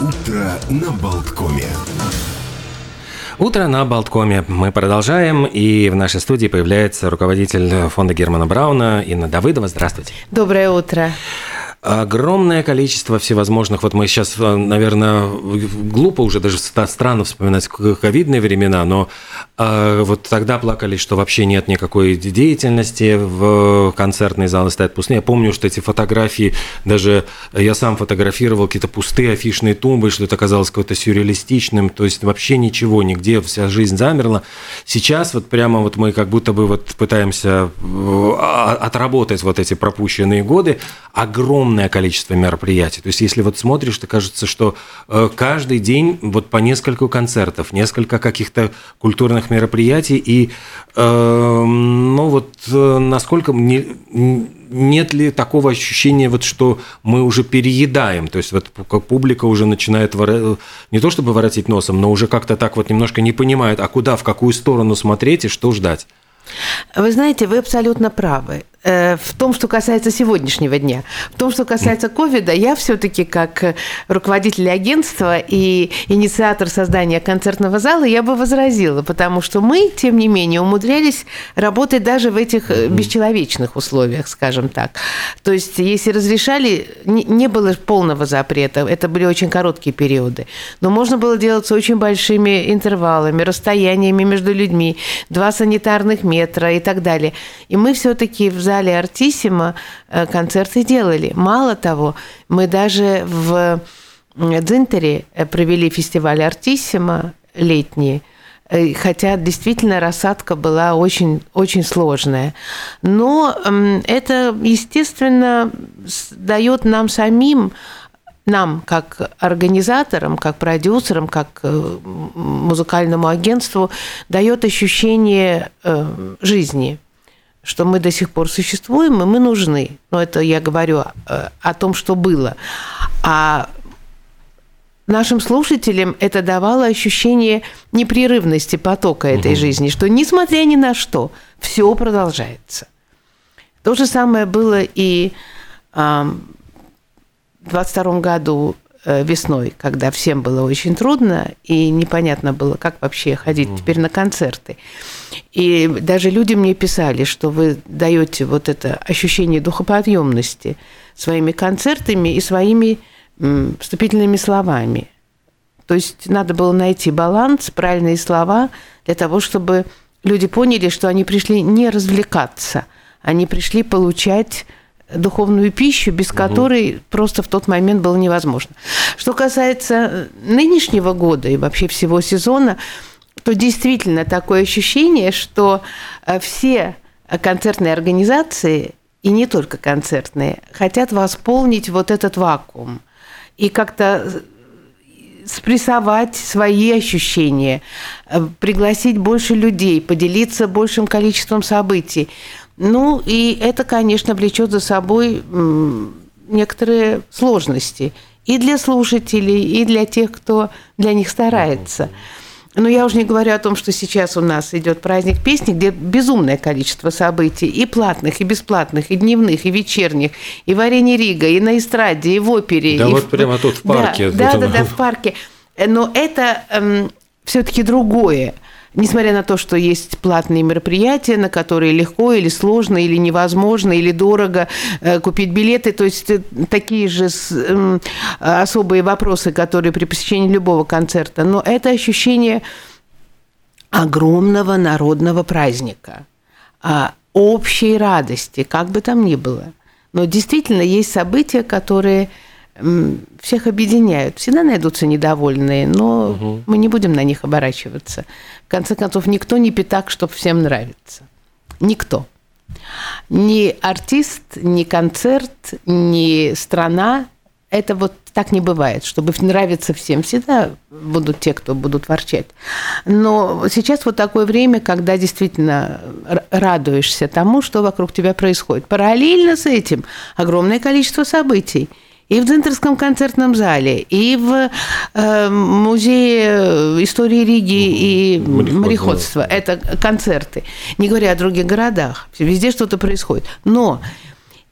Утро на Болткоме. Утро на Болткоме. Мы продолжаем, и в нашей студии появляется руководитель фонда Германа Брауна Инна Давыдова. Здравствуйте. Доброе утро огромное количество всевозможных, вот мы сейчас, э, наверное, глупо уже даже странно вспоминать ковидные времена, но э, вот тогда плакали, что вообще нет никакой деятельности, в концертные залы стоят пустые. Я помню, что эти фотографии, даже я сам фотографировал какие-то пустые афишные тумбы, что это казалось какое-то сюрреалистичным, то есть вообще ничего, нигде вся жизнь замерла. Сейчас вот прямо вот мы как будто бы вот пытаемся э, отработать вот эти пропущенные годы. Огромное огромное количество мероприятий. То есть, если вот смотришь, то кажется, что э, каждый день вот по несколько концертов, несколько каких-то культурных мероприятий, и э, ну вот э, насколько мне нет ли такого ощущения, вот, что мы уже переедаем, то есть вот публика уже начинает вор... не то чтобы воротить носом, но уже как-то так вот немножко не понимает, а куда, в какую сторону смотреть и что ждать. Вы знаете, вы абсолютно правы. Э, в том, что касается сегодняшнего дня. В том, что касается ковида, я все-таки как руководитель агентства и инициатор создания концертного зала, я бы возразила, потому что мы, тем не менее, умудрялись работать даже в этих э, бесчеловечных условиях, скажем так. То есть, если разрешали, не было полного запрета, это были очень короткие периоды, но можно было делать с очень большими интервалами, расстояниями между людьми, два санитарных метра и так далее. И мы все-таки в зале Артиссима э, концерты делали. Мало того, мы даже в Дзинтере э, провели фестиваль Артиссима летний, э, хотя действительно рассадка была очень, очень сложная. Но это, естественно, дает нам самим нам, как организаторам, как продюсерам, как музыкальному агентству, дает ощущение жизни что мы до сих пор существуем, и мы нужны. Но это я говорю э, о том, что было. А нашим слушателям это давало ощущение непрерывности потока этой угу. жизни, что несмотря ни на что, все продолжается. То же самое было и 22 году Э, весной, когда всем было очень трудно, и непонятно было, как вообще ходить mm. теперь на концерты. И даже люди мне писали, что вы даете вот это ощущение духоподъемности своими концертами и своими вступительными словами. То есть надо было найти баланс, правильные слова для того, чтобы люди поняли, что они пришли не развлекаться, они пришли получать духовную пищу, без угу. которой просто в тот момент было невозможно. Что касается нынешнего года и вообще всего сезона, то действительно такое ощущение, что э, все концертные организации, и не только концертные, хотят восполнить вот этот вакуум и как-то спрессовать свои ощущения, э, пригласить больше людей, поделиться большим количеством событий. Ну, и это, конечно, влечет за собой некоторые сложности и для слушателей, и для тех, кто для них старается. Но я уже не говорю о том, что сейчас у нас идет праздник песни, где безумное количество событий, и платных, и бесплатных, и дневных, и вечерних, и в арене Рига, и на эстраде, и в опере. Да и вот в... прямо тут в парке. Да, да, да, да, в парке. Но это эм, все-таки другое. Несмотря на то, что есть платные мероприятия, на которые легко или сложно, или невозможно, или дорого э, купить билеты, то есть э, такие же особые вопросы, которые при посещении любого концерта, но это ощущение огромного народного праздника, а, общей радости, как бы там ни было. Но действительно есть события, которые всех объединяют. Всегда найдутся недовольные, но угу. мы не будем на них оборачиваться. В конце концов, никто не пятак, чтобы всем нравится. Никто. Ни артист, ни концерт, ни страна. Это вот так не бывает, чтобы нравиться всем. Всегда будут те, кто будут ворчать. Но сейчас вот такое время, когда действительно радуешься тому, что вокруг тебя происходит. Параллельно с этим огромное количество событий – и в Дзинтерском концертном зале, и в э, музее истории Риги и мореходства. мореходства. Это концерты. Не говоря о других городах. Везде что-то происходит. Но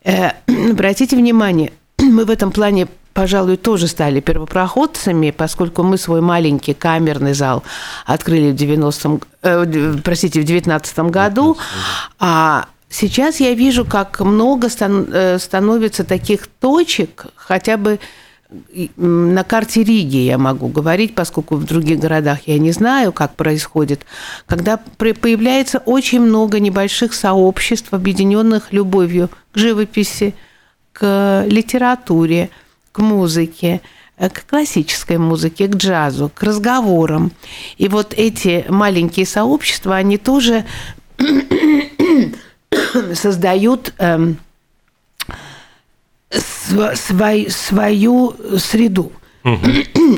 э, обратите внимание, мы в этом плане пожалуй, тоже стали первопроходцами, поскольку мы свой маленький камерный зал открыли в 90 э, простите, в 19 году, а сейчас я вижу, как много стан, э, становится таких точек, хотя бы на карте Риги я могу говорить, поскольку в других городах я не знаю, как происходит, когда появляется очень много небольших сообществ, объединенных любовью к живописи, к литературе, к музыке, э, к классической музыке, к джазу, к разговорам. И вот эти маленькие сообщества, они тоже создают эм, свой, свою среду.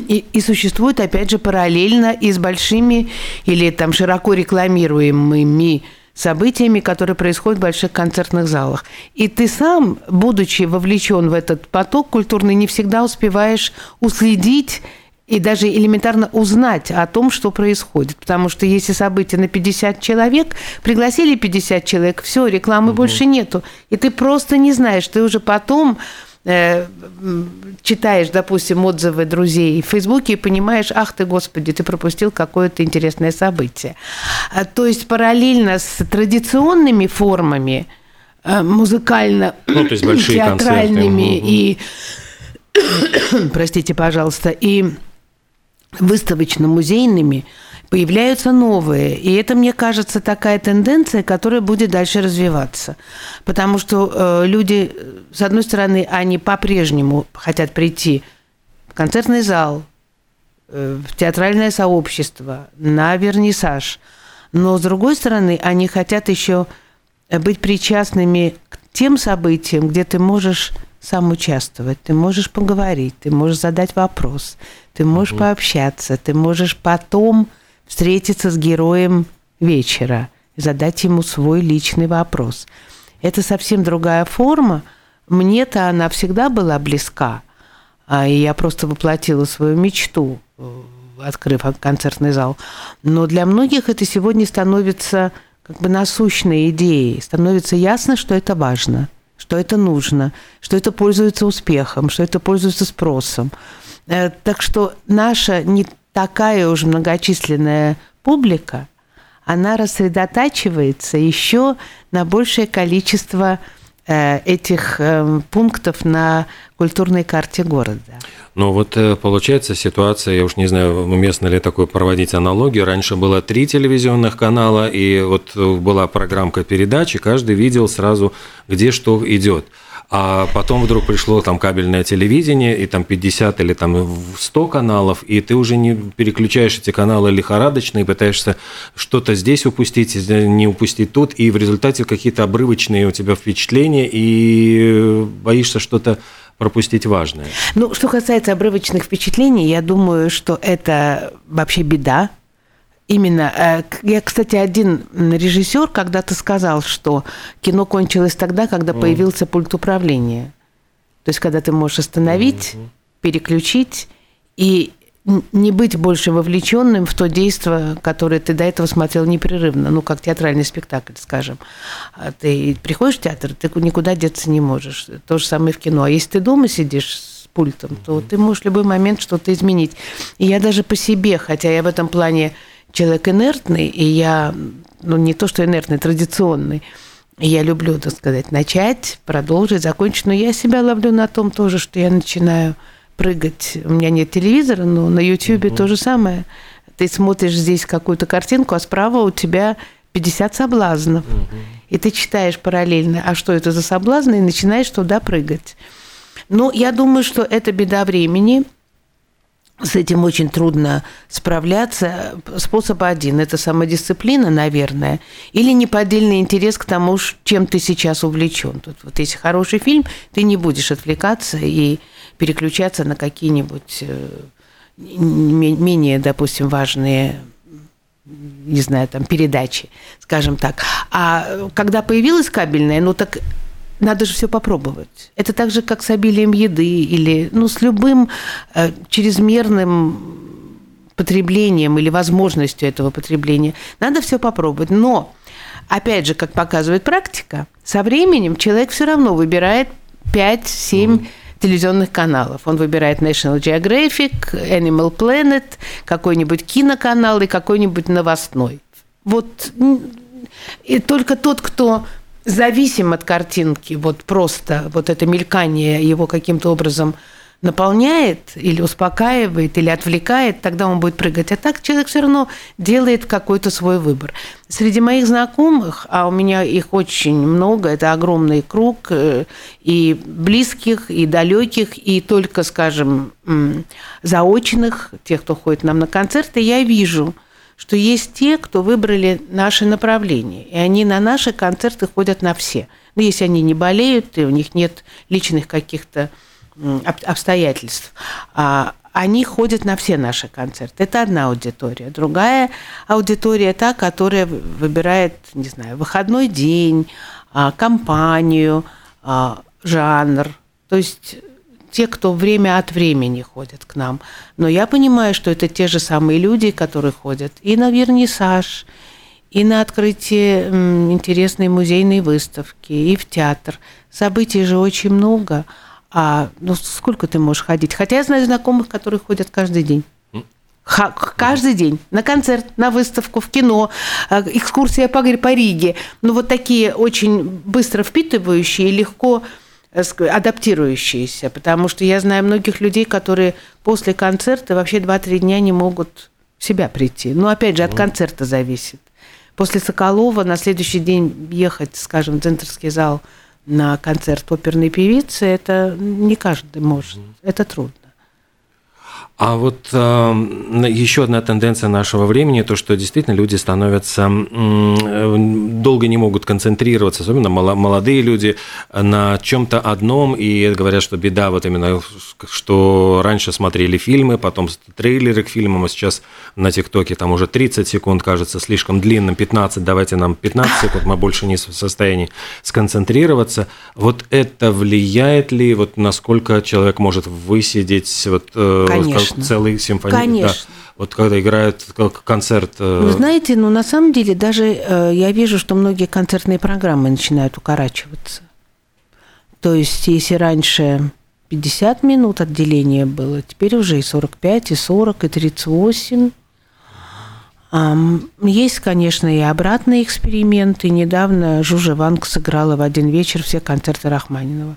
И, и существует, опять же, параллельно и с большими или там широко рекламируемыми событиями, которые происходят в больших концертных залах. И ты сам, будучи вовлечен в этот поток культурный, не всегда успеваешь уследить и даже элементарно узнать о том, что происходит. Потому что если событие на 50 человек, пригласили 50 человек, все, рекламы угу. больше нету. И ты просто не знаешь, ты уже потом Э, читаешь, допустим, отзывы друзей в Фейсбуке и понимаешь, ах ты, господи, ты пропустил какое-то интересное событие. А, то есть параллельно с традиционными формами э, музыкально ну, то есть театральными и, простите, пожалуйста, и выставочно-музейными – появляются новые. И это, мне кажется, такая тенденция, которая будет дальше развиваться. Потому что э, люди, с одной стороны, они по-прежнему хотят прийти в концертный зал, э, в театральное сообщество, на вернисаж. Но, с другой стороны, они хотят еще быть причастными к тем событиям, где ты можешь сам участвовать, ты можешь поговорить, ты можешь задать вопрос, ты можешь угу. пообщаться, ты можешь потом встретиться с героем вечера, задать ему свой личный вопрос. Это совсем другая форма. Мне-то она всегда была близка, а, и я просто воплотила свою мечту, э, открыв концертный зал. Но для многих это сегодня становится как бы насущной идеей, становится ясно, что это важно, что это нужно, что это пользуется успехом, что это пользуется спросом. Э, так что наша не такая уж многочисленная публика, она рассредотачивается еще на большее количество э, этих э, пунктов на культурной карте города. Ну вот получается ситуация, я уж не знаю, уместно ли такое проводить аналогию. Раньше было три телевизионных канала, и вот была программка передачи, каждый видел сразу, где что идет. А потом вдруг пришло там кабельное телевидение, и там 50 или там 100 каналов, и ты уже не переключаешь эти каналы лихорадочно и пытаешься что-то здесь упустить, не упустить тут, и в результате какие-то обрывочные у тебя впечатления, и боишься что-то пропустить важное. Ну, что касается обрывочных впечатлений, я думаю, что это вообще беда, Именно. Э, я, кстати, один режиссер когда-то сказал, что кино кончилось тогда, когда mm. появился пульт управления. То есть, когда ты можешь остановить, mm-hmm. переключить и не быть больше вовлеченным в то действие, которое ты до этого смотрел непрерывно, ну, как театральный спектакль, скажем. А ты приходишь в театр, ты никуда деться не можешь. То же самое в кино. А если ты дома сидишь с пультом, то ты можешь в любой момент что-то изменить. И я даже по себе, хотя я в этом плане человек инертный, и я, ну, не то что инертный, традиционный, я люблю, так сказать, начать, продолжить, закончить, но я себя ловлю на том тоже, что я начинаю прыгать. У меня нет телевизора, но на YouTube угу. то же самое. Ты смотришь здесь какую-то картинку, а справа у тебя 50 соблазнов. Угу. И ты читаешь параллельно, а что это за соблазны, и начинаешь туда прыгать. Но я думаю, что это беда времени – с этим очень трудно справляться. Способ один – это самодисциплина, наверное, или неподдельный интерес к тому, чем ты сейчас увлечен. Тут вот если хороший фильм, ты не будешь отвлекаться и переключаться на какие-нибудь э, менее, допустим, важные не знаю, там, передачи, скажем так. А когда появилась кабельная, ну так надо же все попробовать. Это так же, как с обилием еды или ну, с любым э, чрезмерным потреблением или возможностью этого потребления. Надо все попробовать. Но, опять же, как показывает практика, со временем человек все равно выбирает 5, 7, телевизионных каналов. Он выбирает National Geographic, Animal Planet, какой-нибудь киноканал и какой-нибудь новостной. Вот и только тот, кто зависим от картинки, вот просто вот это мелькание его каким-то образом наполняет или успокаивает, или отвлекает, тогда он будет прыгать. А так человек все равно делает какой-то свой выбор. Среди моих знакомых, а у меня их очень много, это огромный круг э, и близких, и далеких, и только, скажем, заочных, тех, кто ходит нам на концерты, я вижу – что есть те, кто выбрали наше направление, и они на наши концерты ходят на все. Но если они не болеют, и у них нет личных каких-то обстоятельств, а они ходят на все наши концерты. Это одна аудитория. Другая аудитория та, которая выбирает, не знаю, выходной день, а, компанию, а, жанр. То есть те, кто время от времени ходят к нам. Но я понимаю, что это те же самые люди, которые ходят и на вернисаж, и на открытие интересной музейной выставки, и в театр. Событий же очень много. А ну, сколько ты можешь ходить? Хотя я знаю знакомых, которые ходят каждый день. Каждый день на концерт, на выставку, в кино, э, экскурсия по, по Риге. Ну, вот такие очень быстро впитывающие, легко адаптирующиеся, потому что я знаю многих людей, которые после концерта вообще 2-3 дня не могут в себя прийти. Но опять же, от концерта зависит. После Соколова на следующий день ехать, скажем, в центрский зал на концерт оперной певицы, это не каждый может. Это трудно. А вот э, еще одна тенденция нашего времени, то, что действительно люди становятся, э, долго не могут концентрироваться, особенно молодые люди, на чем-то одном, и говорят, что беда вот именно, что раньше смотрели фильмы, потом трейлеры к фильмам, а сейчас на ТикТоке там уже 30 секунд кажется слишком длинным, 15, давайте нам 15 секунд, мы больше не в состоянии сконцентрироваться. Вот это влияет ли, вот насколько человек может высидеть вот, э, Конечно Конечно. целый симфоний. Конечно. Да. Вот когда играют концерт. Э, Вы знаете, ну на самом деле даже э, я вижу, что многие концертные программы начинают укорачиваться. То есть, если раньше 50 минут отделения было, теперь уже и 45, и 40, и 38. Есть, конечно, и обратные эксперименты. Недавно Жужа Ванг сыграла в один вечер все концерты Рахманинова.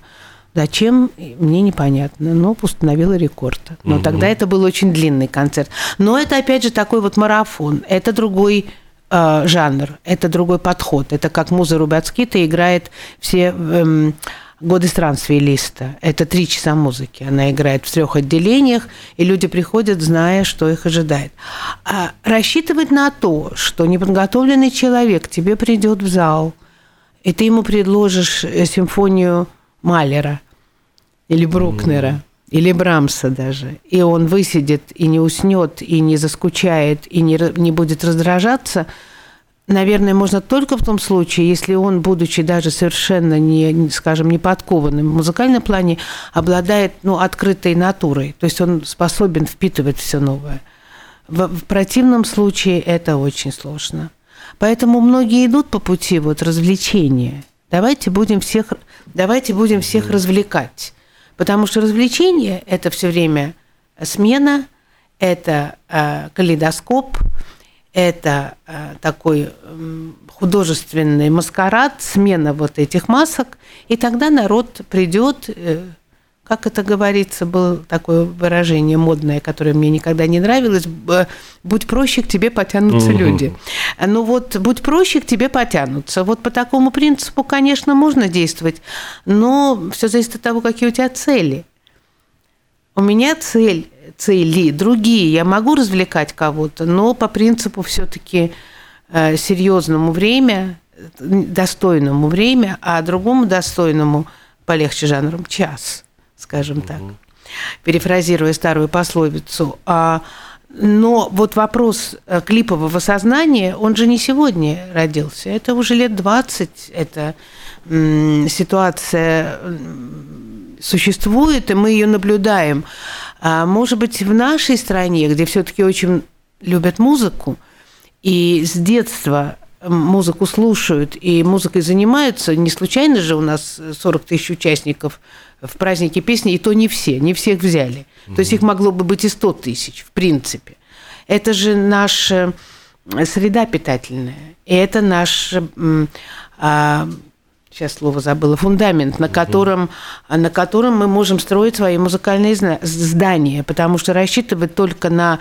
Зачем, мне непонятно, но установила рекорд. Но угу. тогда это был очень длинный концерт. Но это, опять же, такой вот марафон. Это другой э, жанр, это другой подход. Это как Муза Рубацкита играет все... Эм, годы странствий Листа. Это три часа музыки. Она играет в трех отделениях, и люди приходят, зная, что их ожидает. А рассчитывать на то, что неподготовленный человек тебе придет в зал, и ты ему предложишь э, симфонию Малера или Брукнера. Mm. Или Брамса даже. И он высидит и не уснет, и не заскучает, и не, не будет раздражаться, наверное, можно только в том случае, если он, будучи даже совершенно не, скажем, не подкованным в музыкальном плане, обладает ну, открытой натурой. То есть он способен впитывать все новое. В, в противном случае это очень сложно. Поэтому многие идут по пути вот развлечения. Давайте будем всех давайте будем всех развлекать. Потому что развлечение – это все время смена, это э, калейдоскоп, это э, такой э, художественный маскарад, смена вот этих масок, и тогда народ придет, э, как это говорится, было такое выражение модное, которое мне никогда не нравилось, будь проще, к тебе потянутся угу. люди. Ну вот, будь проще, к тебе потянутся. Вот по такому принципу, конечно, можно действовать, но все зависит от того, какие у тебя цели. У меня цель, цели другие. Я могу развлекать кого-то, но по принципу все-таки э, серьезному время, достойному время, а другому достойному полегче жанром час скажем так, перефразируя старую пословицу. А, но вот вопрос э, клипового сознания, он же не сегодня родился, это уже лет 20, эта ситуация существует, и мы ее наблюдаем. А может быть, в нашей стране, где все-таки очень любят музыку, и с детства музыку слушают и музыкой занимаются, не случайно же у нас 40 тысяч участников в празднике песни, и то не все, не всех взяли. Mm-hmm. То есть их могло бы быть и 100 тысяч, в принципе. Это же наша среда питательная, и это наш, а, сейчас слово забыла, фундамент, на котором, на котором мы можем строить свои музыкальные здания, потому что рассчитывать только на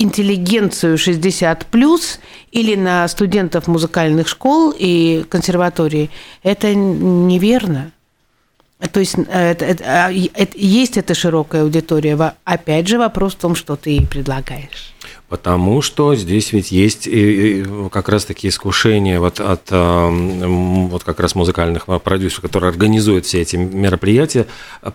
интеллигенцию 60 плюс или на студентов музыкальных школ и консерваторий, это неверно. То есть э, это, это, а, это, есть эта широкая аудитория. Опять же, вопрос в том, что ты предлагаешь. Потому что здесь ведь есть как раз таки искушения вот от вот как раз музыкальных продюсеров, которые организуют все эти мероприятия,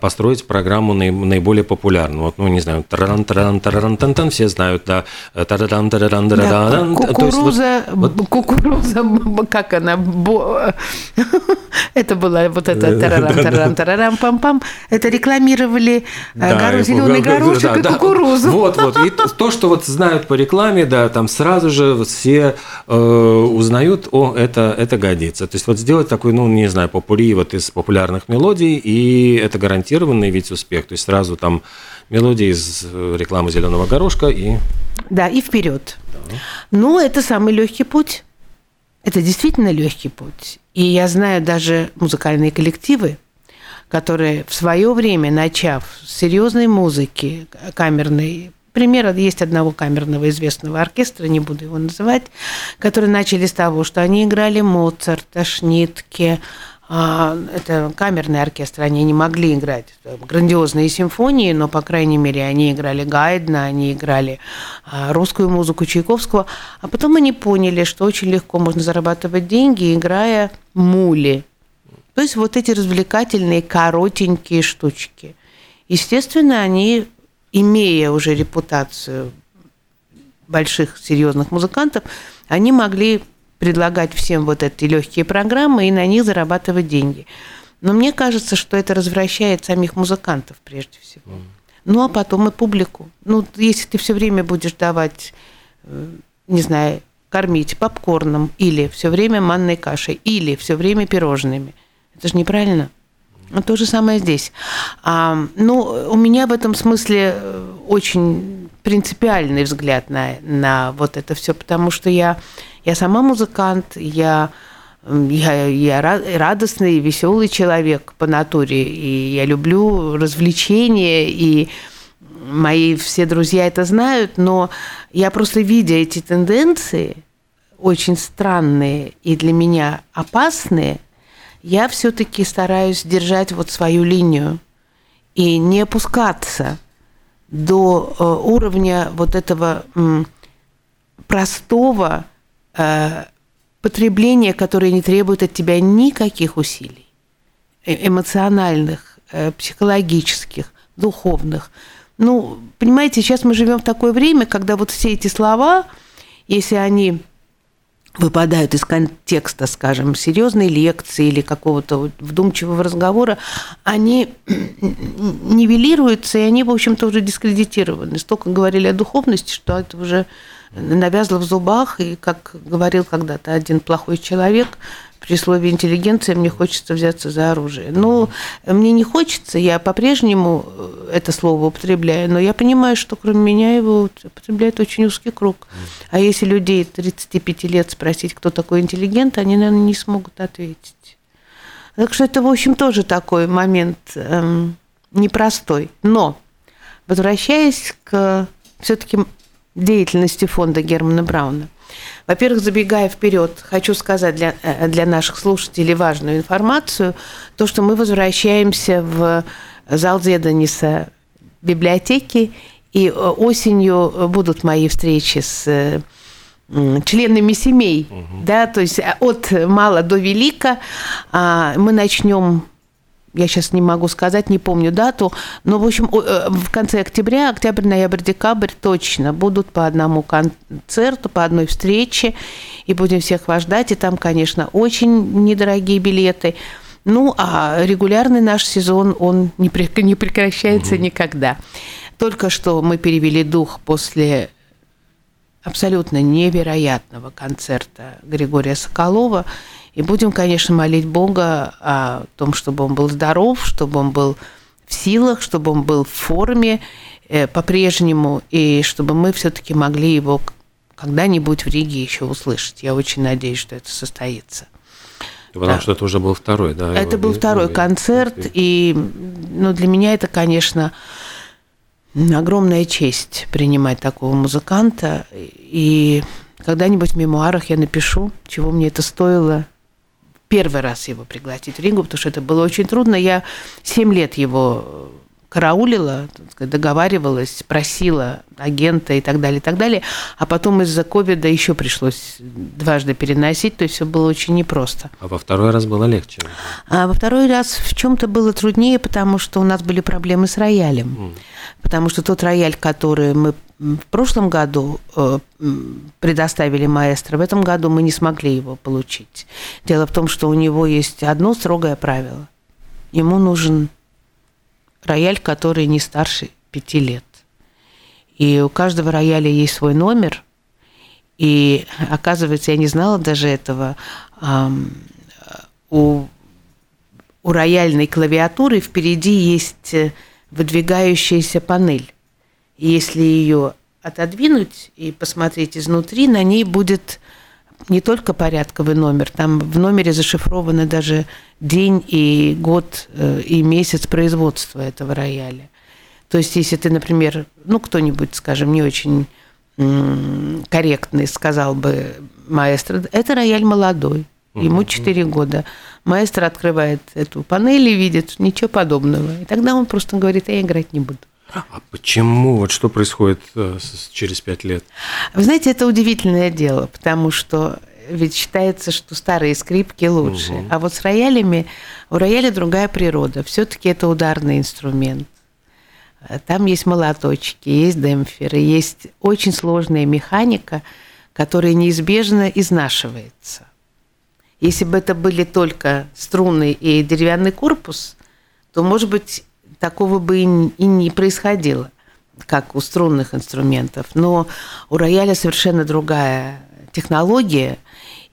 построить программу наиболее популярную. Вот, ну, не знаю, таран таран таран тан тан все знают, да, таран таран таран Кукуруза, кукуруза, как она, это была вот это таран таран таран пам пам, это рекламировали э, гору зеленый горошек и кукурузу. Вот, вот, и то, что вот знают по рекламе, да, там сразу же все э, узнают, о, это, это годится. То есть вот сделать такой, ну, не знаю, попури вот из популярных мелодий, и это гарантированный ведь успех. То есть сразу там мелодии из э, рекламы зеленого горошка и... Да, и вперед. Да. Ну, это самый легкий путь. Это действительно легкий путь. И я знаю даже музыкальные коллективы, которые в свое время, начав с серьезной музыки камерной, Пример есть одного камерного известного оркестра, не буду его называть, которые начали с того, что они играли Моцарта, Шнитке, а, это камерный оркестр, они не могли играть грандиозные симфонии, но, по крайней мере, они играли Гайдна, они играли а, русскую музыку Чайковского, а потом они поняли, что очень легко можно зарабатывать деньги, играя мули. То есть вот эти развлекательные коротенькие штучки. Естественно, они имея уже репутацию больших серьезных музыкантов, они могли предлагать всем вот эти легкие программы и на них зарабатывать деньги. Но мне кажется, что это развращает самих музыкантов прежде всего. Ну, а потом и публику. Ну, если ты все время будешь давать, э, не знаю, кормить попкорном или все время манной кашей, или все время пирожными, это же неправильно. То же самое здесь. А, ну, у меня в этом смысле э, очень принципиальный взгляд на, на вот это все, потому что я, я сама музыкант, я, я, я радостный, веселый человек по натуре, и я люблю развлечения, и мои все друзья это знают, но я просто видя эти тенденции, очень странные и для меня опасные, я все-таки стараюсь держать вот свою линию и не опускаться до э, уровня вот этого простого э, потребления, которое не требует от тебя никаких усилий э, эмоциональных, психологических, духовных. Ну, понимаете, сейчас мы живем в такое время, когда вот все эти слова, если они выпадают из контекста, скажем, серьезной лекции или какого-то вдумчивого разговора, они нивелируются, и они, в общем-то, уже дискредитированы. Столько говорили о духовности, что это уже навязло в зубах, и, как говорил когда-то один плохой человек, при слове интеллигенция мне хочется взяться за оружие. Ну, мне не хочется, я по-прежнему э, это слово употребляю, но я понимаю, что кроме меня его употребляет очень узкий круг. А если людей 35 лет спросить, кто такой интеллигент, они, наверное, не смогут ответить. Так что это, в общем, тоже такой момент эм, непростой. Но, возвращаясь к все-таки деятельности фонда Германа Брауна, во-первых, забегая вперед, хочу сказать для, э, для наших слушателей важную информацию. То, что мы возвращаемся в зал Зедониса библиотеки, и э, осенью будут мои встречи с членами семей, угу. да, то есть э, от мала до велика а, мы начнем я сейчас не могу сказать, не помню дату, но, в общем, э, в конце октября, октябрь, ноябрь, декабрь точно будут по одному концерту, по одной встрече, и будем всех вас ждать, и там, конечно, очень недорогие билеты. Ну, а регулярный наш сезон, он не, прекращается угу. никогда. Только что мы перевели дух после абсолютно невероятного концерта Григория Соколова. И будем, конечно, молить Бога о том, чтобы он был здоров, чтобы он был в силах, чтобы он был в форме э, по-прежнему, и чтобы мы все-таки могли его когда-нибудь в Риге еще услышать. Я очень надеюсь, что это состоится. Потому да. что это уже был второй, да? Это был второй концерт, и ну, для меня это, конечно, огромная честь принимать такого музыканта. И когда-нибудь в мемуарах я напишу, чего мне это стоило первый раз его пригласить в Ригу, потому что это было очень трудно. Я семь лет его караулила, договаривалась, просила агента и так далее, и так далее. А потом из-за ковида еще пришлось дважды переносить, то есть все было очень непросто. А во второй раз было легче? А во второй раз в чем-то было труднее, потому что у нас были проблемы с роялем. Mm. Потому что тот рояль, который мы в прошлом году э, предоставили маэстро, в этом году мы не смогли его получить. Дело в том, что у него есть одно строгое правило. Ему нужен рояль, который не старше пяти лет. И у каждого рояля есть свой номер. И оказывается, я не знала даже этого. У, у рояльной клавиатуры впереди есть э, выдвигающаяся панель. И если ее отодвинуть и посмотреть изнутри, на ней будет не только порядковый номер, там в номере зашифрованы даже день и год э, и месяц производства этого рояля. То есть, если ты, например, ну, кто-нибудь, скажем, не очень корректный сказал бы маэстро, это рояль молодой, ему 4 года. Маэстро открывает эту панель и видит, ничего подобного. И тогда он просто говорит, я играть не буду. А почему? Вот что происходит э, через пять лет? Вы знаете, это удивительное дело, потому что ведь считается, что старые скрипки лучше. Угу. А вот с роялями, у рояля другая природа. Все-таки это ударный инструмент. Там есть молоточки, есть демпферы, есть очень сложная механика, которая неизбежно изнашивается. Если бы это были только струны и деревянный корпус, то, может быть, такого бы и не происходило, как у струнных инструментов. Но у рояля совершенно другая технология,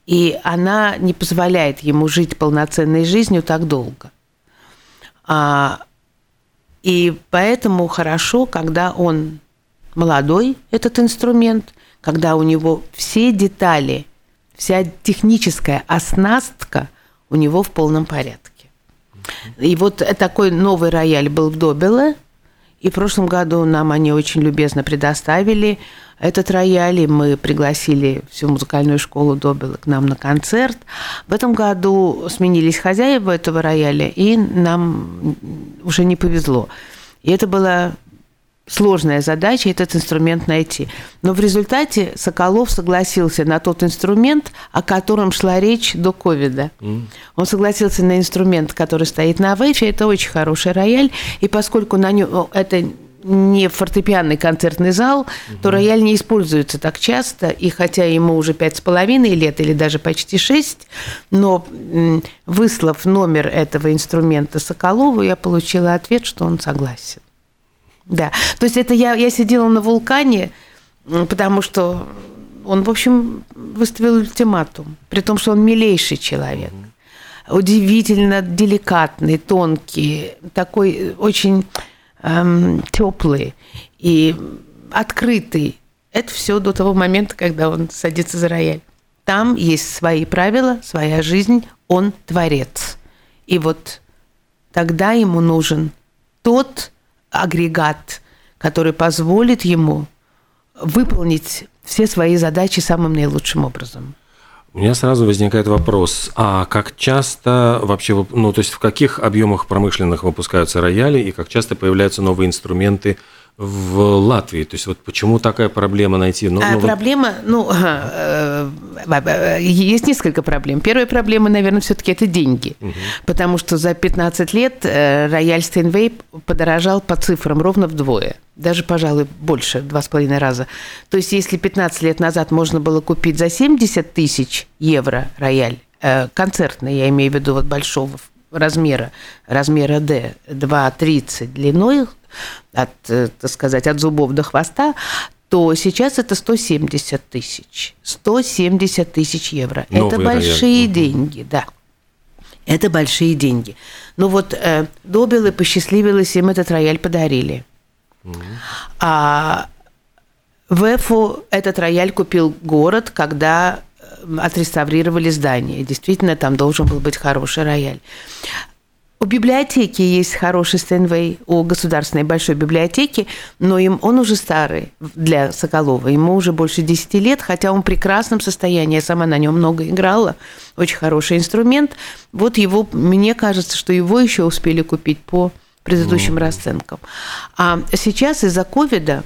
и она не позволяет ему жить полноценной жизнью так долго. А, и поэтому хорошо, когда он молодой, этот инструмент, когда у него все детали, вся техническая оснастка у него в полном порядке. И вот такой новый рояль был в Добеле, и в прошлом году нам они очень любезно предоставили этот рояль, и мы пригласили всю музыкальную школу Добела к нам на концерт. В этом году сменились хозяева этого рояля, и нам уже не повезло. И это было сложная задача этот инструмент найти. Но в результате Соколов согласился на тот инструмент, о котором шла речь до ковида. Mm. Он согласился на инструмент, который стоит на ВЭФе. Это очень хороший рояль. И поскольку на нем это не фортепианный концертный зал, угу. то рояль не используется так часто, и хотя ему уже пять с половиной лет или даже почти шесть, но выслав номер этого инструмента Соколову, я получила ответ, что он согласен. Да, то есть это я, я сидела на вулкане, потому что он, в общем, выставил ультиматум, при том, что он милейший человек, удивительно деликатный, тонкий, такой очень эм, теплый и открытый. Это все до того момента, когда он садится за рояль. Там есть свои правила, своя жизнь, он творец. И вот тогда ему нужен тот агрегат, который позволит ему выполнить все свои задачи самым наилучшим образом. У меня сразу возникает вопрос, а как часто вообще, ну то есть в каких объемах промышленных выпускаются рояли и как часто появляются новые инструменты в Латвии? То есть вот почему такая проблема найти? Ну, а, ну, проблема, вот... ну, э, э, есть несколько проблем. Первая проблема, наверное, все-таки это деньги. Угу. Потому что за 15 лет э, рояль Стейнвей подорожал по цифрам ровно вдвое. Даже, пожалуй, больше, два с половиной раза. То есть, если 15 лет назад можно было купить за 70 тысяч евро рояль, концертный, я имею в виду вот большого размера, размера D, 2,30 длиной, от, э, так сказать, от зубов до хвоста, то сейчас это 170 тысяч. 170 тысяч евро. Новый это большие рояль. деньги, да. Это большие деньги. Ну вот э, Добилы посчастливилось, им этот рояль подарили. Mm-hmm. А в Эфу этот рояль купил город, когда отреставрировали здание. Действительно, там должен был быть хороший рояль. У библиотеки есть хороший Стэнвей, у государственной большой библиотеки, но им, он уже старый для Соколова. Ему уже больше 10 лет, хотя он в прекрасном состоянии. Я сама на нем много играла. Очень хороший инструмент. Вот его, мне кажется, что его еще успели купить по предыдущим mm. расценкам. А сейчас из-за ковида,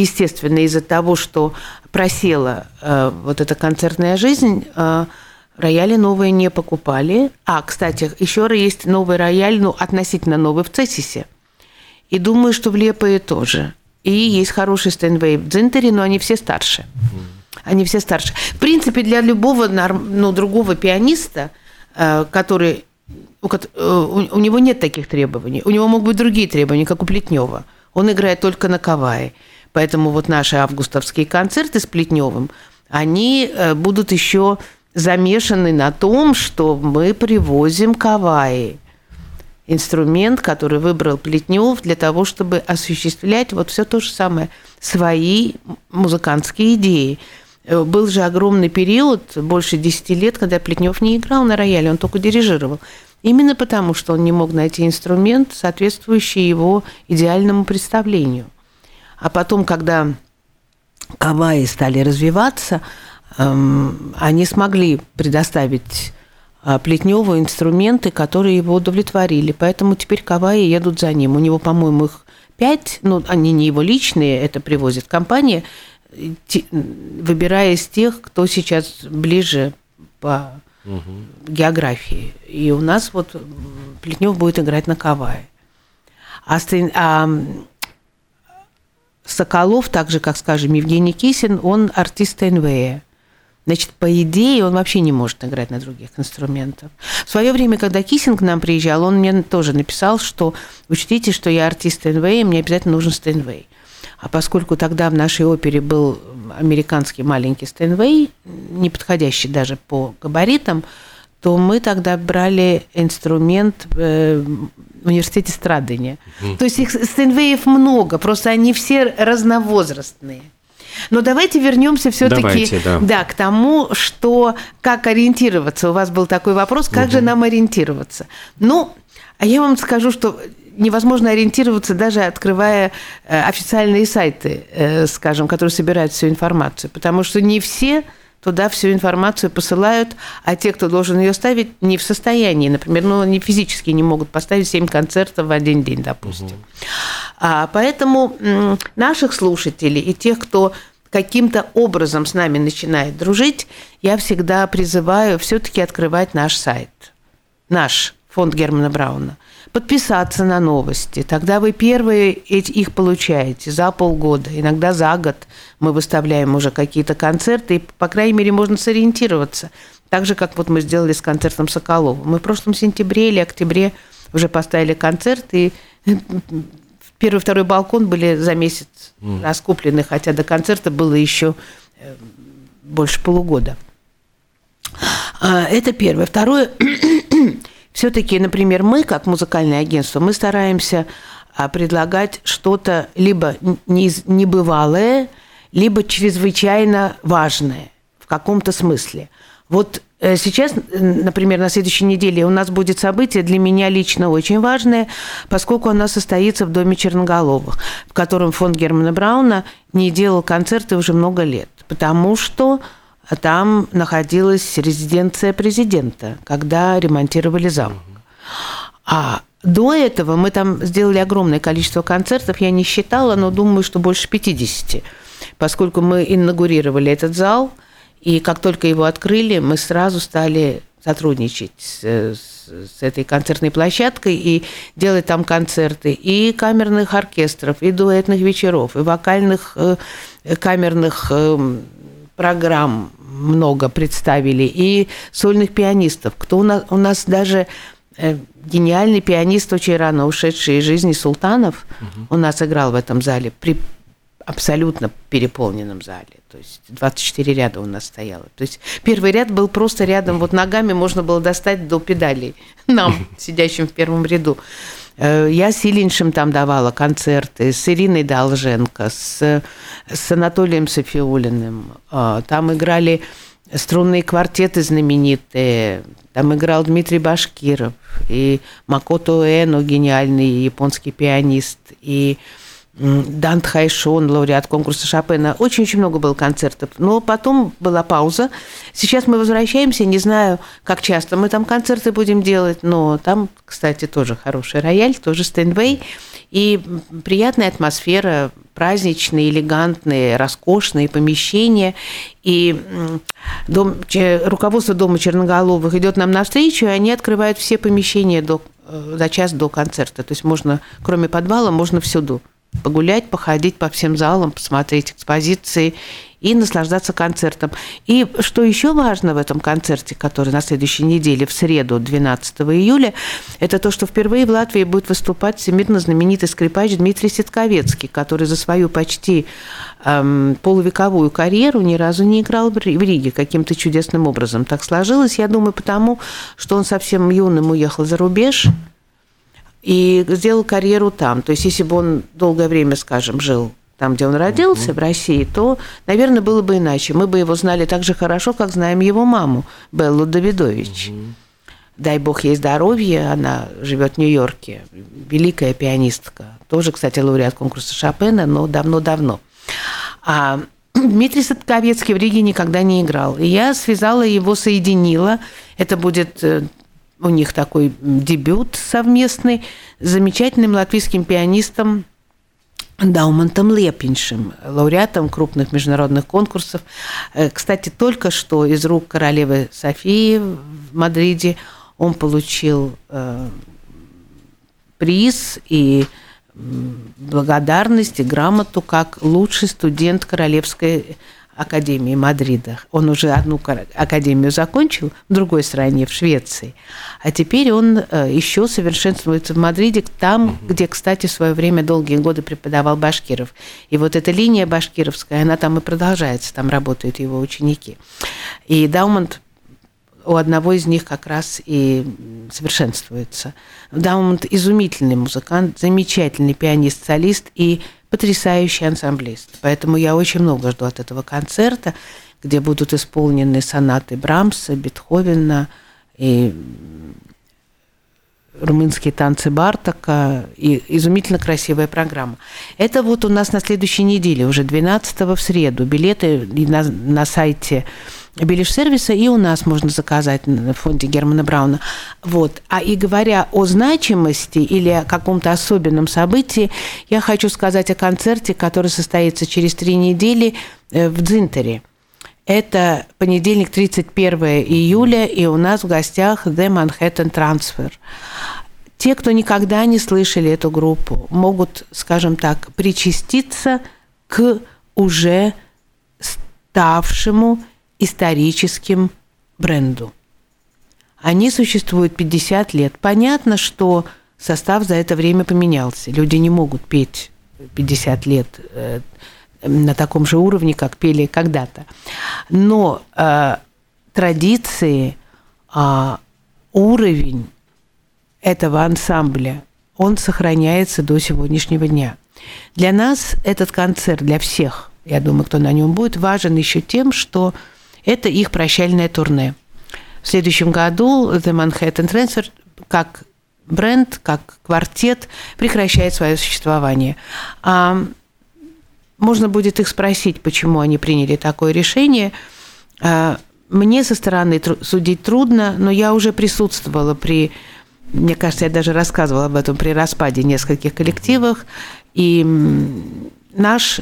естественно, из-за того, что просела э, вот эта концертная жизнь, э, Рояли новые не покупали. А, кстати, еще есть новый рояль, ну, относительно новый в Цессисе. И думаю, что в Лепое тоже. И есть хороший Стэнвей в Дзинтере, но они все старше. Они все старше. В принципе, для любого ну, другого пианиста, э, который у, э, у него нет таких требований. У него могут быть другие требования, как у Плетнева. Он играет только на кавае. Поэтому вот наши августовские концерты с Плетневым, они э, будут еще замешаны на том, что мы привозим каваи. Инструмент, который выбрал Плетнев для того, чтобы осуществлять вот все то же самое, свои музыкантские идеи. Э, был же огромный период, больше 10 лет, когда Плетнев не играл на рояле, он только дирижировал. Именно потому, что он не мог найти инструмент, соответствующий его идеальному представлению. А потом, когда каваи стали развиваться, Эм, они смогли предоставить а, Плетневу инструменты, которые его удовлетворили. Поэтому теперь Каваи едут за ним. У него, по-моему, их пять, ну, они не его личные, это привозит компания, выбирая из тех, кто сейчас ближе по угу. географии. И у нас вот Плетнев будет играть на Кавае. А, а Соколов, так же, как, скажем, Евгений Кисин, он артист НВЭ. Значит, по идее, он вообще не может играть на других инструментах. В свое время, когда Киссинг к нам приезжал, он мне тоже написал, что учтите, что я артист Стэнвей, мне обязательно нужен Стэнвей. А поскольку тогда в нашей опере был американский маленький Стэнвей, не подходящий даже по габаритам, то мы тогда брали инструмент э, в университете Страдания. Mm. То есть их Стэнвеев много, просто они все разновозрастные. Но давайте вернемся все-таки да. да, к тому, что как ориентироваться. У вас был такой вопрос, как угу. же нам ориентироваться? Ну, а я вам скажу, что невозможно ориентироваться, даже открывая э, официальные сайты, э, скажем, которые собирают всю информацию, потому что не все туда всю информацию посылают, а те, кто должен ее ставить, не в состоянии. Например, ну, они физически не могут поставить 7 концертов в один день, допустим. Угу. А, поэтому наших слушателей и тех, кто каким-то образом с нами начинает дружить, я всегда призываю все-таки открывать наш сайт, наш фонд Германа Брауна, подписаться на новости. Тогда вы первые их получаете за полгода, иногда за год. Мы выставляем уже какие-то концерты, и, по крайней мере, можно сориентироваться. Так же, как вот мы сделали с концертом Соколова. Мы в прошлом сентябре или октябре уже поставили концерт, и первый и второй балкон были за месяц mm. раскуплены, хотя до концерта было еще э, больше полугода. А, это первое. Второе, все-таки, например, мы, как музыкальное агентство, мы стараемся а, предлагать что-то либо небывалое, либо чрезвычайно важное в каком-то смысле. Вот Э, сейчас, например, на следующей неделе у нас будет событие для меня лично очень важное, поскольку оно состоится в Доме Черноголовых, в котором фонд Германа Брауна не делал концерты уже много лет, потому что там находилась резиденция президента, когда ремонтировали замок. А до этого мы там сделали огромное количество концертов, я не считала, но думаю, что больше 50, поскольку мы инаугурировали этот зал – и как только его открыли, мы сразу стали сотрудничать с, с, с этой концертной площадкой и делать там концерты и камерных оркестров, и дуэтных вечеров, и вокальных э, камерных э, программ много представили, и сольных пианистов. Кто у нас, у нас даже э, гениальный пианист, очень рано ушедший из жизни Султанов, угу. у нас играл в этом зале при абсолютно переполненном зале. То есть 24 ряда у нас стояло. То есть первый ряд был просто рядом, вот ногами можно было достать до педалей нам, сидящим в первом ряду. Э, я с Ильиншем там давала концерты, с Ириной Долженко, с, с Анатолием Софиулиным. А, там играли струнные квартеты знаменитые. Там играл Дмитрий Башкиров и Макото Эно, гениальный японский пианист, и Дант Хайшон, лауреат конкурса Шопена. Очень-очень много было концертов. Но потом была пауза. Сейчас мы возвращаемся, не знаю, как часто мы там концерты будем делать, но там, кстати, тоже хороший рояль, тоже стендвей. И приятная атмосфера, праздничные, элегантные, роскошные помещения. И дом, руководство Дома Черноголовых идет нам навстречу, и они открывают все помещения до, э, за час до концерта. То есть можно, кроме подвала, можно всюду погулять, походить по всем залам, посмотреть экспозиции и наслаждаться концертом. И что еще важно в этом концерте, который на следующей неделе, в среду, 12 июля, это то, что впервые в Латвии будет выступать всемирно знаменитый скрипач Дмитрий Ситковецкий, который за свою почти эм, полувековую карьеру ни разу не играл в Риге каким-то чудесным образом. Так сложилось, я думаю, потому что он совсем юным уехал за рубеж, и сделал карьеру там. То есть, если бы он долгое время, скажем, жил там, где он родился, в России, то, наверное, было бы иначе. Мы бы его знали так же хорошо, как знаем его маму, Беллу Давидович. Дай бог ей здоровье, она живет в Нью-Йорке, великая пианистка. Тоже, кстати, лауреат конкурса Шопена, но давно-давно. А Дмитрий Садковецкий в Риге никогда не играл. И я связала его, соединила. Это будет э, у них такой дебют совместный с замечательным латвийским пианистом Даумантом Лепиншем, лауреатом крупных международных конкурсов. Э, кстати, только что из рук королевы Софии в Мадриде он получил э, приз и благодарность и грамоту как лучший студент Королевской Академии Мадрида. Он уже одну академию закончил в другой стране, в Швеции. А теперь он э, еще совершенствуется в Мадриде, там, угу. где, кстати, в свое время долгие годы преподавал Башкиров. И вот эта линия башкировская, она там и продолжается, там работают его ученики. И Даумант у одного из них как раз и совершенствуется. Даумант изумительный музыкант, замечательный пианист-солист и потрясающий ансамблист. Поэтому я очень много жду от этого концерта, где будут исполнены сонаты Брамса, Бетховена и румынские танцы Бартака и изумительно красивая программа. Это вот у нас на следующей неделе, уже 12 в среду. Билеты на, на сайте Билиш-сервиса и у нас можно заказать на фонде Германа Брауна. Вот. А и говоря о значимости или о каком-то особенном событии, я хочу сказать о концерте, который состоится через три недели э, в Дзинтере. Это понедельник, 31 июля, и у нас в гостях The Manhattan Transfer. Те, кто никогда не слышали эту группу, могут, скажем так, причаститься к уже ставшему историческим бренду. Они существуют 50 лет. Понятно, что состав за это время поменялся. Люди не могут петь 50 лет э, на таком же уровне, как пели когда-то. Но э, традиции, э, уровень этого ансамбля, он сохраняется до сегодняшнего дня. Для нас этот концерт, для всех, я думаю, кто на нем будет, важен еще тем, что это их прощальное турне. В следующем году The Manhattan Transfer как бренд, как квартет прекращает свое существование. А можно будет их спросить, почему они приняли такое решение. А мне со стороны судить трудно, но я уже присутствовала при, мне кажется, я даже рассказывала об этом при распаде нескольких коллективах. И наш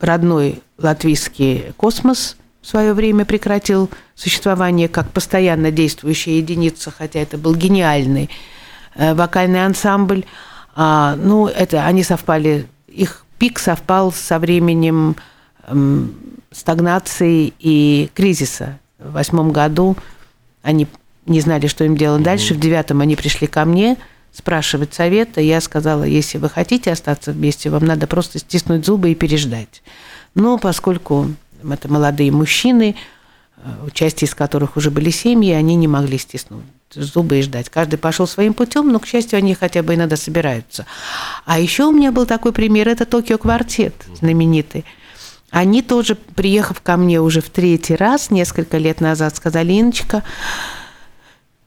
родной латвийский космос – в свое время прекратил существование как постоянно действующая единица, хотя это был гениальный э, вокальный ансамбль. А, ну, это они совпали, их пик совпал со временем эм, стагнации и кризиса. В восьмом году они не знали, что им делать дальше. В девятом они пришли ко мне спрашивать совета. Я сказала, если вы хотите остаться вместе, вам надо просто стиснуть зубы и переждать. Но поскольку это молодые мужчины, части из которых уже были семьи, они не могли стиснуть зубы и ждать. Каждый пошел своим путем, но, к счастью, они хотя бы иногда собираются. А еще у меня был такой пример, это Токио квартет знаменитый. Они тоже, приехав ко мне уже в третий раз, несколько лет назад, сказали, Иночка,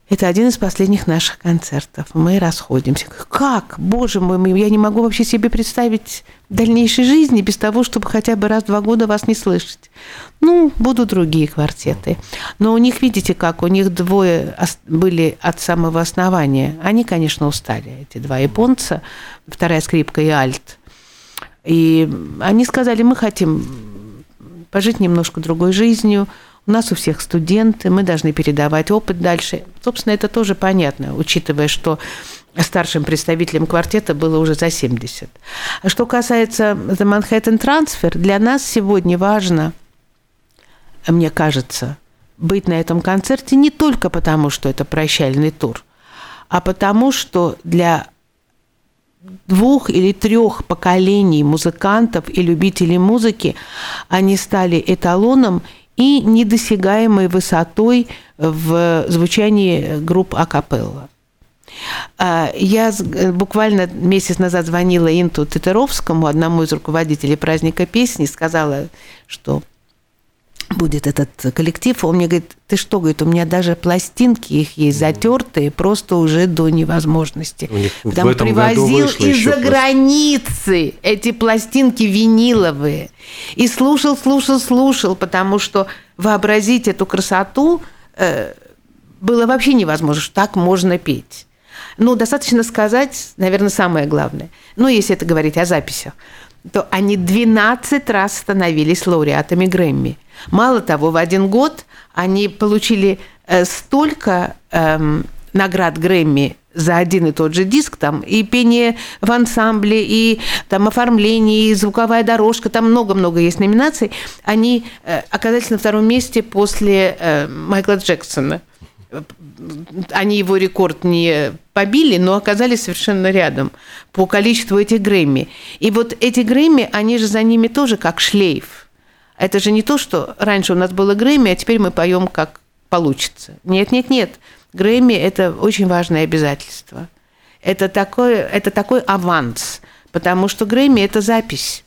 это один из последних наших концертов. Мы расходимся. Как? Боже мой, я не могу вообще себе представить дальнейшей жизни без того, чтобы хотя бы раз в два года вас не слышать. Ну, будут другие квартеты. Но у них, видите как, у них двое были от самого основания. Они, конечно, устали, эти два японца, вторая скрипка и альт. И они сказали, мы хотим пожить немножко другой жизнью, у нас у всех студенты, мы должны передавать опыт дальше. Собственно, это тоже понятно, учитывая, что старшим представителем квартета было уже за 70. А что касается The Manhattan Transfer, для нас сегодня важно, мне кажется, быть на этом концерте не только потому, что это прощальный тур, а потому что для двух или трех поколений музыкантов и любителей музыки они стали эталоном и недосягаемой высотой в звучании групп акапелла. А, я буквально месяц назад звонила Инту Тетеровскому, одному из руководителей праздника песни, сказала, что будет этот коллектив, он мне говорит, ты что, говорит, у меня даже пластинки их есть затертые, просто уже до невозможности. У них Там привозил из-за границы эти пластинки виниловые. И слушал, слушал, слушал, потому что вообразить эту красоту э, было вообще невозможно, что так можно петь. Ну, достаточно сказать, наверное, самое главное. Ну, если это говорить о записях, то они 12 раз становились лауреатами Грэмми. Мало того, в один год они получили э, столько эм, наград Грэмми за один и тот же диск, там и пение в ансамбле, и там оформление, и звуковая дорожка, там много-много есть номинаций, они э, оказались на втором месте после э, Майкла Джексона. Они его рекорд не побили, но оказались совершенно рядом по количеству этих Грэмми. И вот эти Грэмми, они же за ними тоже как шлейф. Это же не то, что раньше у нас было Грэмми, а теперь мы поем как получится. Нет, нет, нет. Грэмми – это очень важное обязательство. Это такой, это такой аванс, потому что Грэмми – это запись.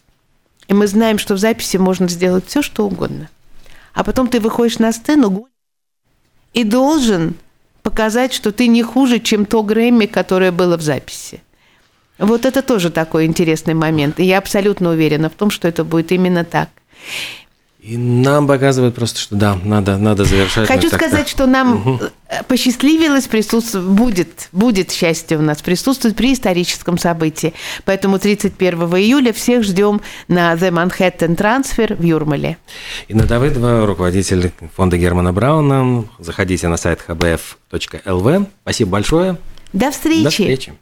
И мы знаем, что в записи можно сделать все, что угодно. А потом ты выходишь на сцену и должен показать, что ты не хуже, чем то Грэмми, которое было в записи. Вот это тоже такой интересный момент. И я абсолютно уверена в том, что это будет именно так. И нам показывают просто, что да, надо, надо завершать. Хочу сказать, что нам угу. посчастливилось присутствовать, будет, будет счастье у нас присутствовать при историческом событии. Поэтому 31 июля всех ждем на The Manhattan Transfer в Юрмале. Инна Давыдова, руководитель фонда Германа Брауна. Заходите на сайт hbf.lv. Спасибо большое. До встречи. До встречи.